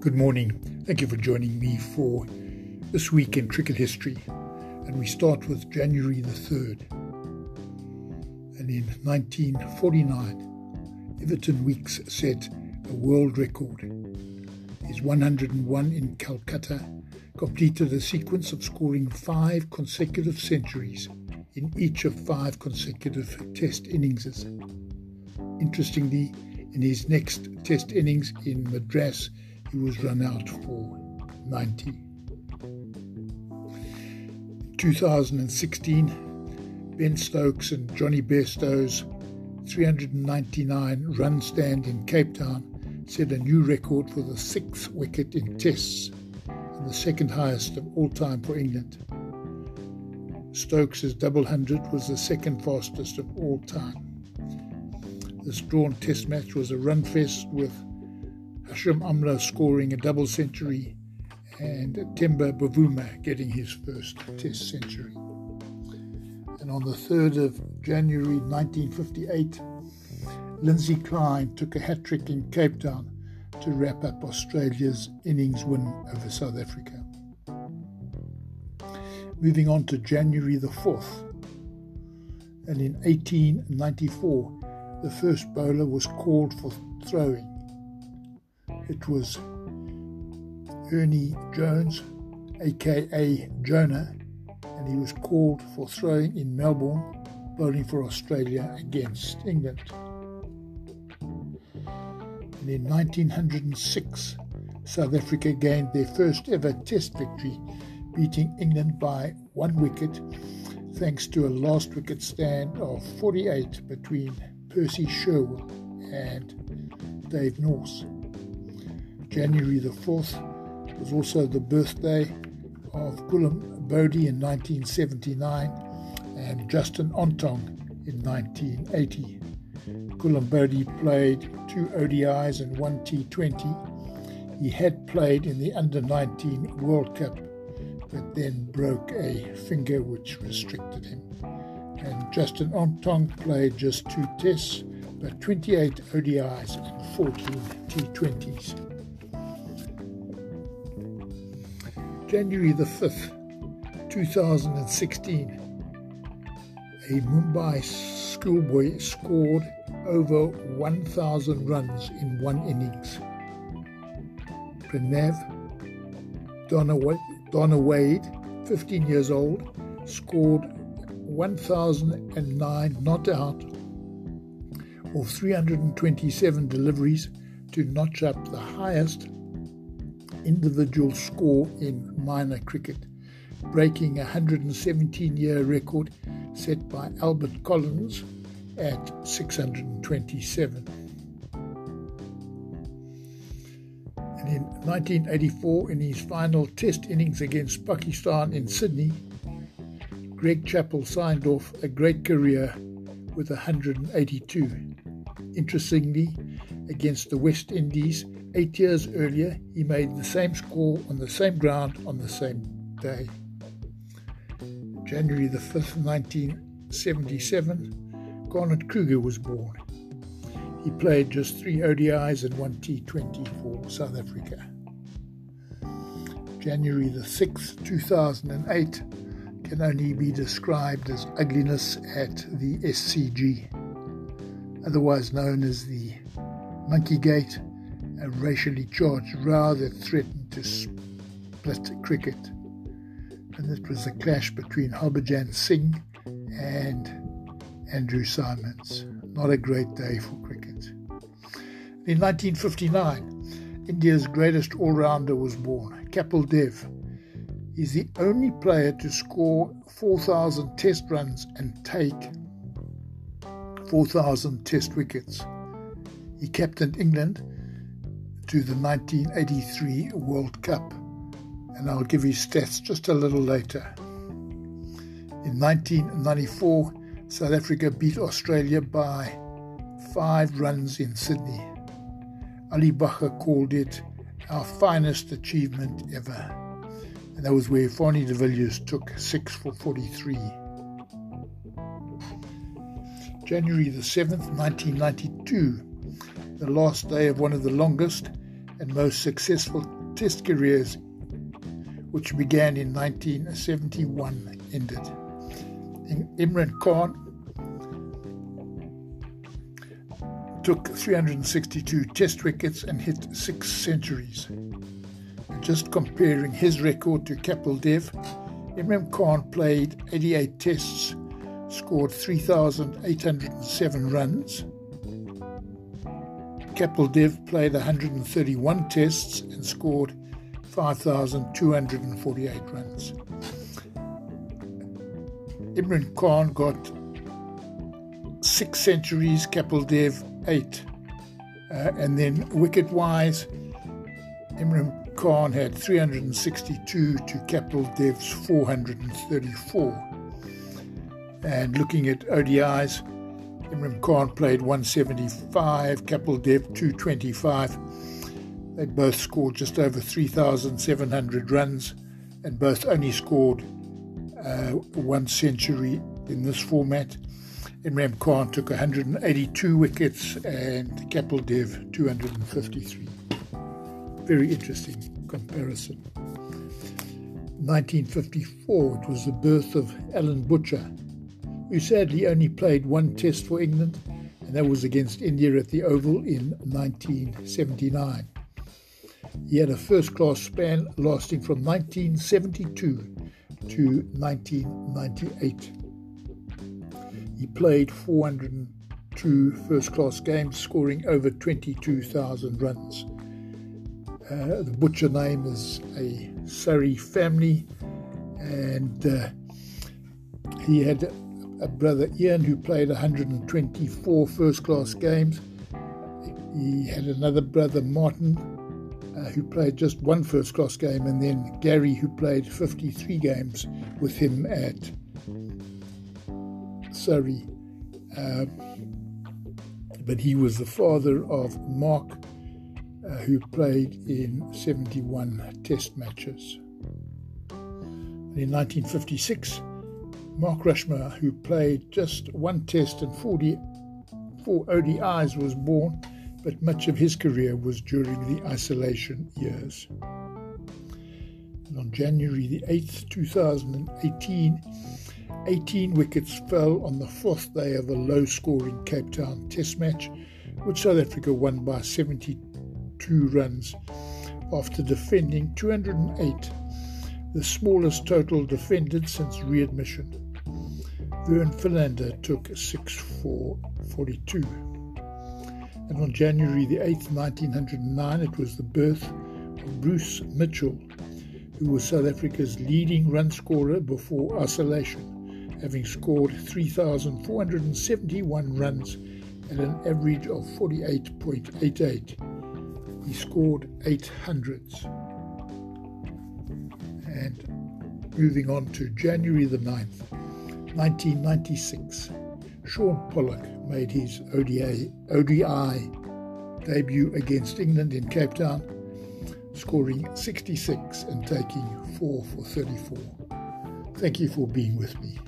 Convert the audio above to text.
Good morning. Thank you for joining me for this week in cricket history. And we start with January the 3rd. And in 1949, Everton Weekes set a world record. His 101 in Calcutta completed a sequence of scoring five consecutive centuries in each of five consecutive Test innings. Interestingly, in his next Test innings in Madras, he was run out for 90. In 2016, Ben Stokes and Jonny Bairstow's 399 run stand in Cape Town set a new record for the sixth wicket in Tests and the second highest of all time for England. Stokes' double hundred was the second fastest of all time. This drawn test match was a run fest with Hashim Amla scoring a double century and Temba Bavuma getting his first test century. And on the 3rd of January 1958, Lindsay Kline took a hat trick in Cape Town to wrap up Australia's innings win over South Africa. Moving on to January the 4th, and in 1894, the first bowler was called for throwing. It was Ernie Jones, aka Jonah, and he was called for throwing in Melbourne, bowling for Australia against England. And in 1906, South Africa gained their first ever Test victory, beating England by one wicket, thanks to a last wicket stand of 48 between Percy Sherwell and Dave Nourse. January the 4th was also the birthday of Gulam Bodi in 1979 and Justin Ontong in 1980. Gulam Bodi played two ODIs and one T20. He had played in the Under 19 World Cup, but then broke a finger which restricted him. And Justin Ontong played just two tests, but 28 ODIs and 14 T20s. January the 5th, 2016, a Mumbai schoolboy scored over 1,000 runs in one innings. Pranav Dhanawade, 15 years old, scored 1,009 not out of 327 deliveries to notch up the highest individual score in minor cricket, breaking a 117 year record set by Albert Collins at 627. And in 1984, in his final Test innings against Pakistan in Sydney, Greg Chappell signed off a great career with 182. Interestingly, against the West Indies, Eight years earlier, he made the same score on the same ground on the same day. January the 5th, 1977, Garnett Kruger was born. He played just three ODIs and one T20 for South Africa. January the 6th, 2008, can only be described as ugliness at the SCG, otherwise known as the Monkey Gate a racially charged that threatened to split cricket. And it was a clash between Harbhajan Singh and Andrew Symonds. Not a great day for cricket. In 1959, India's greatest all rounder was born, Kapil Dev. He's the only player to score 4,000 test runs and take 4,000 test wickets. He captained England to the 1983 World Cup, and I'll give you stats just a little later. In 1994, South Africa beat Australia by five runs in Sydney. Ali Bacher called it our finest achievement ever. And that was where Fanie de Villiers took 6 for 43. January the 7th, 1992, the last day of one of the longest and most successful Test careers, which began in 1971, ended. Imran Khan took 362 Test wickets and hit six centuries. Just comparing his record to Kapil Dev, Imran Khan played 88 Tests, scored 3,807 runs. Kapil Dev played 131 Tests and scored 5,248 runs. Imran Khan got six centuries, Kapil Dev eight. Uh, and then wicket wise, Imran Khan had 362 to Kapil Dev's 434. And looking at ODIs, Imran Khan played 175, Kapil Dev 225. They both scored just over 3,700 runs and both only scored uh, one century in this format. Imran Khan took 182 wickets and Kapil Dev 253. Very interesting comparison. 1954, it was the birth of Alan Butcher, who sadly only played one test for England, and that was against India at the Oval in 1979. He had a first class span lasting from 1972 to 1998. He played 402 first class games, scoring over 22,000 runs. Uh, the Butcher name is a Surrey family, and uh, he had brother Ian who played 124 first class games. He had another brother Martin uh, who played just one first class game, and then Gary who played 53 games with him at Surrey. Uh, but he was the father of Mark, uh, who played in 71 test matches. And in 1956, Mark Rushmere, who played just one test and 44 ODIs, was born, but much of his career was during the isolation years. And on January the 8th, 2018, 18 wickets fell on the fourth day of a low scoring Cape Town Test match, which South Africa won by 72 runs after defending 208, the smallest total defended since readmission. Vern Philander took 6 for 42. And on January the 8th, 1909, it was the birth of Bruce Mitchell, who was South Africa's leading run scorer before isolation having scored 3,471 runs at an average of 48.88. He scored 800s. And moving on to January the 9th, 1996, Shaun Pollock made his ODA, ODI debut against England in Cape Town, scoring 66 and taking 4 for 34. Thank you for being with me.